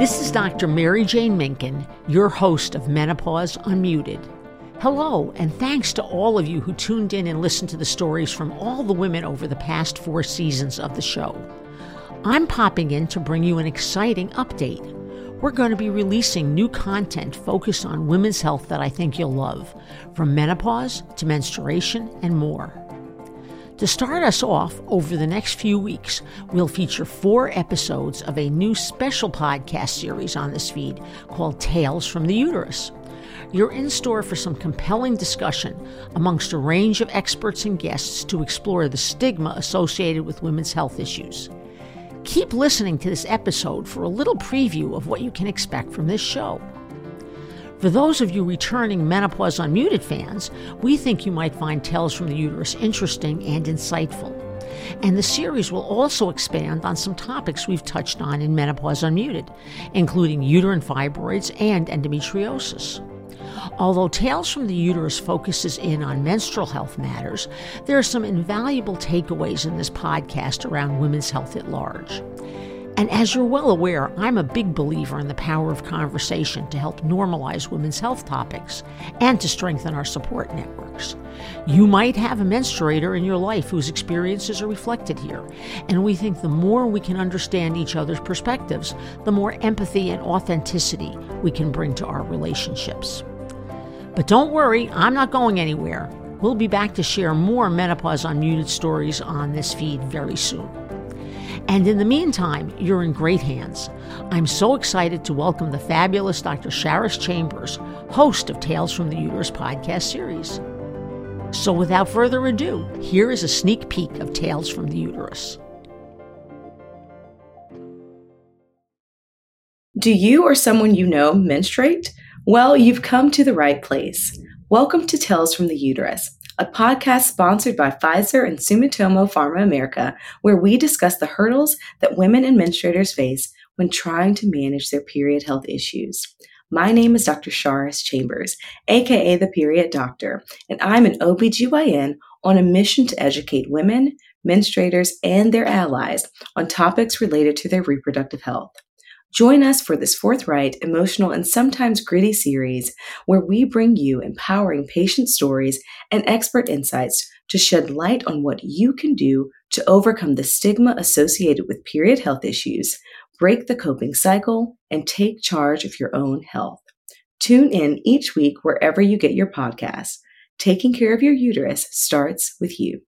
This is Dr. Mary Jane Minkin, your host of Menopause Unmuted. Hello, and thanks to all of you who tuned in and listened to the stories from all the women over the past four seasons of the show. I'm popping in to bring you an exciting update. We're going to be releasing new content focused on women's health that I think you'll love, from menopause to menstruation and more. To start us off, over the next few weeks, we'll feature four episodes of a new special podcast series on this feed called Tales from the Uterus. You're in store for some compelling discussion amongst a range of experts and guests to explore the stigma associated with women's health issues. Keep listening to this episode for a little preview of what you can expect from this show. For those of you returning Menopause Unmuted fans, we think you might find Tales from the Uterus interesting and insightful. And the series will also expand on some topics we've touched on in Menopause Unmuted, including uterine fibroids and endometriosis. Although Tales from the Uterus focuses in on menstrual health matters, there are some invaluable takeaways in this podcast around women's health at large. And as you're well aware, I'm a big believer in the power of conversation to help normalize women's health topics and to strengthen our support networks. You might have a menstruator in your life whose experiences are reflected here, and we think the more we can understand each other's perspectives, the more empathy and authenticity we can bring to our relationships. But don't worry, I'm not going anywhere. We'll be back to share more Menopause Unmuted stories on this feed very soon. And in the meantime, you're in great hands. I'm so excited to welcome the fabulous Dr. Charis Chambers, host of Tales from the Uterus podcast series. So without further ado, here is a sneak peek of Tales from the Uterus. Do you or someone you know menstruate? Well, you've come to the right place. Welcome to Tales from the Uterus a podcast sponsored by Pfizer and Sumitomo Pharma America, where we discuss the hurdles that women and menstruators face when trying to manage their period health issues. My name is Dr. Charis Chambers, aka the Period Doctor, and I'm an OBGYN on a mission to educate women, menstruators, and their allies on topics related to their reproductive health. Join us for this forthright, emotional, and sometimes gritty series where we bring you empowering patient stories and expert insights to shed light on what you can do to overcome the stigma associated with period health issues, break the coping cycle, and take charge of your own health. Tune in each week wherever you get your podcasts. Taking care of your uterus starts with you.